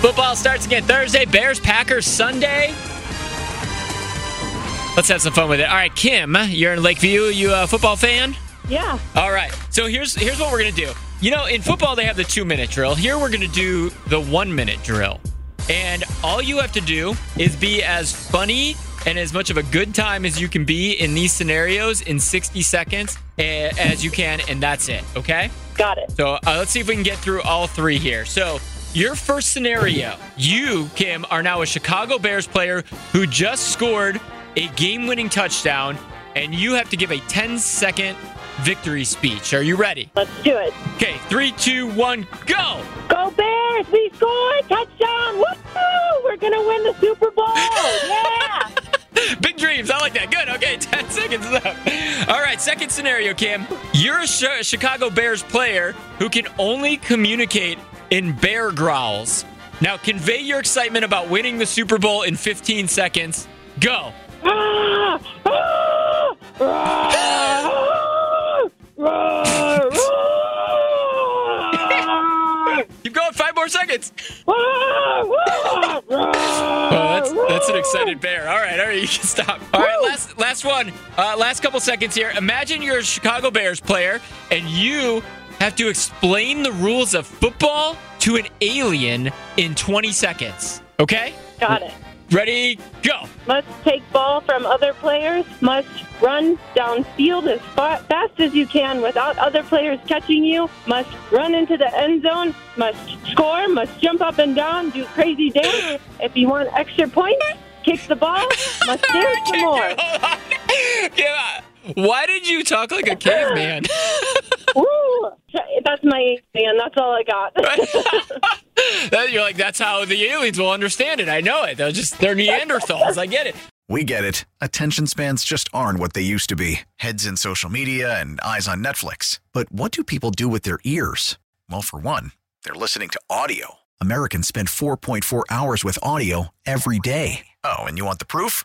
Football starts again Thursday. Bears, Packers, Sunday. Let's have some fun with it. All right, Kim, you're in Lakeview. You a football fan? Yeah. All right. So here's here's what we're gonna do. You know, in football they have the two minute drill. Here we're gonna do the one minute drill. And all you have to do is be as funny and as much of a good time as you can be in these scenarios in 60 seconds eh, as you can, and that's it. Okay? Got it. So uh, let's see if we can get through all three here. So your first scenario, you, Kim, are now a Chicago Bears player who just scored a game-winning touchdown, and you have to give a 10-second victory speech. Are you ready? Let's do it. Okay, three, two, one, go! Go Bears! We scored! Touchdown! Woo! We're gonna win the Super Bowl! Yeah! Big dreams. I like that. Good. Okay, 10 seconds up. All right, second scenario, Kim. You're a Chicago Bears player who can only communicate in bear growls. Now, convey your excitement about winning the Super Bowl in 15 seconds. Go. Keep going. Five more seconds. Oh, that's that's an excited bear. All right, all right, you can stop. All right, last last one. Uh, last couple seconds here. Imagine you're a Chicago Bears player and you have to explain the rules of football to an alien in 20 seconds. Okay? Got it. Ready? Go. Must take ball from other players. Must run downfield as far, fast as you can without other players catching you. Must run into the end zone. Must score. Must jump up and down. Do crazy dance. If you want extra points, kick the ball. Must dance some more. On. Yeah. Why did you talk like a caveman? Woo! That's my man. That's all I got. That- You're like, that's how the aliens will understand it. I know it. They're just, they're Neanderthals. I get it. We get it. Attention spans just aren't what they used to be heads in social media and eyes on Netflix. But what do people do with their ears? Well, for one, they're listening to audio. Americans spend 4.4 hours with audio every day. Oh, and you want the proof?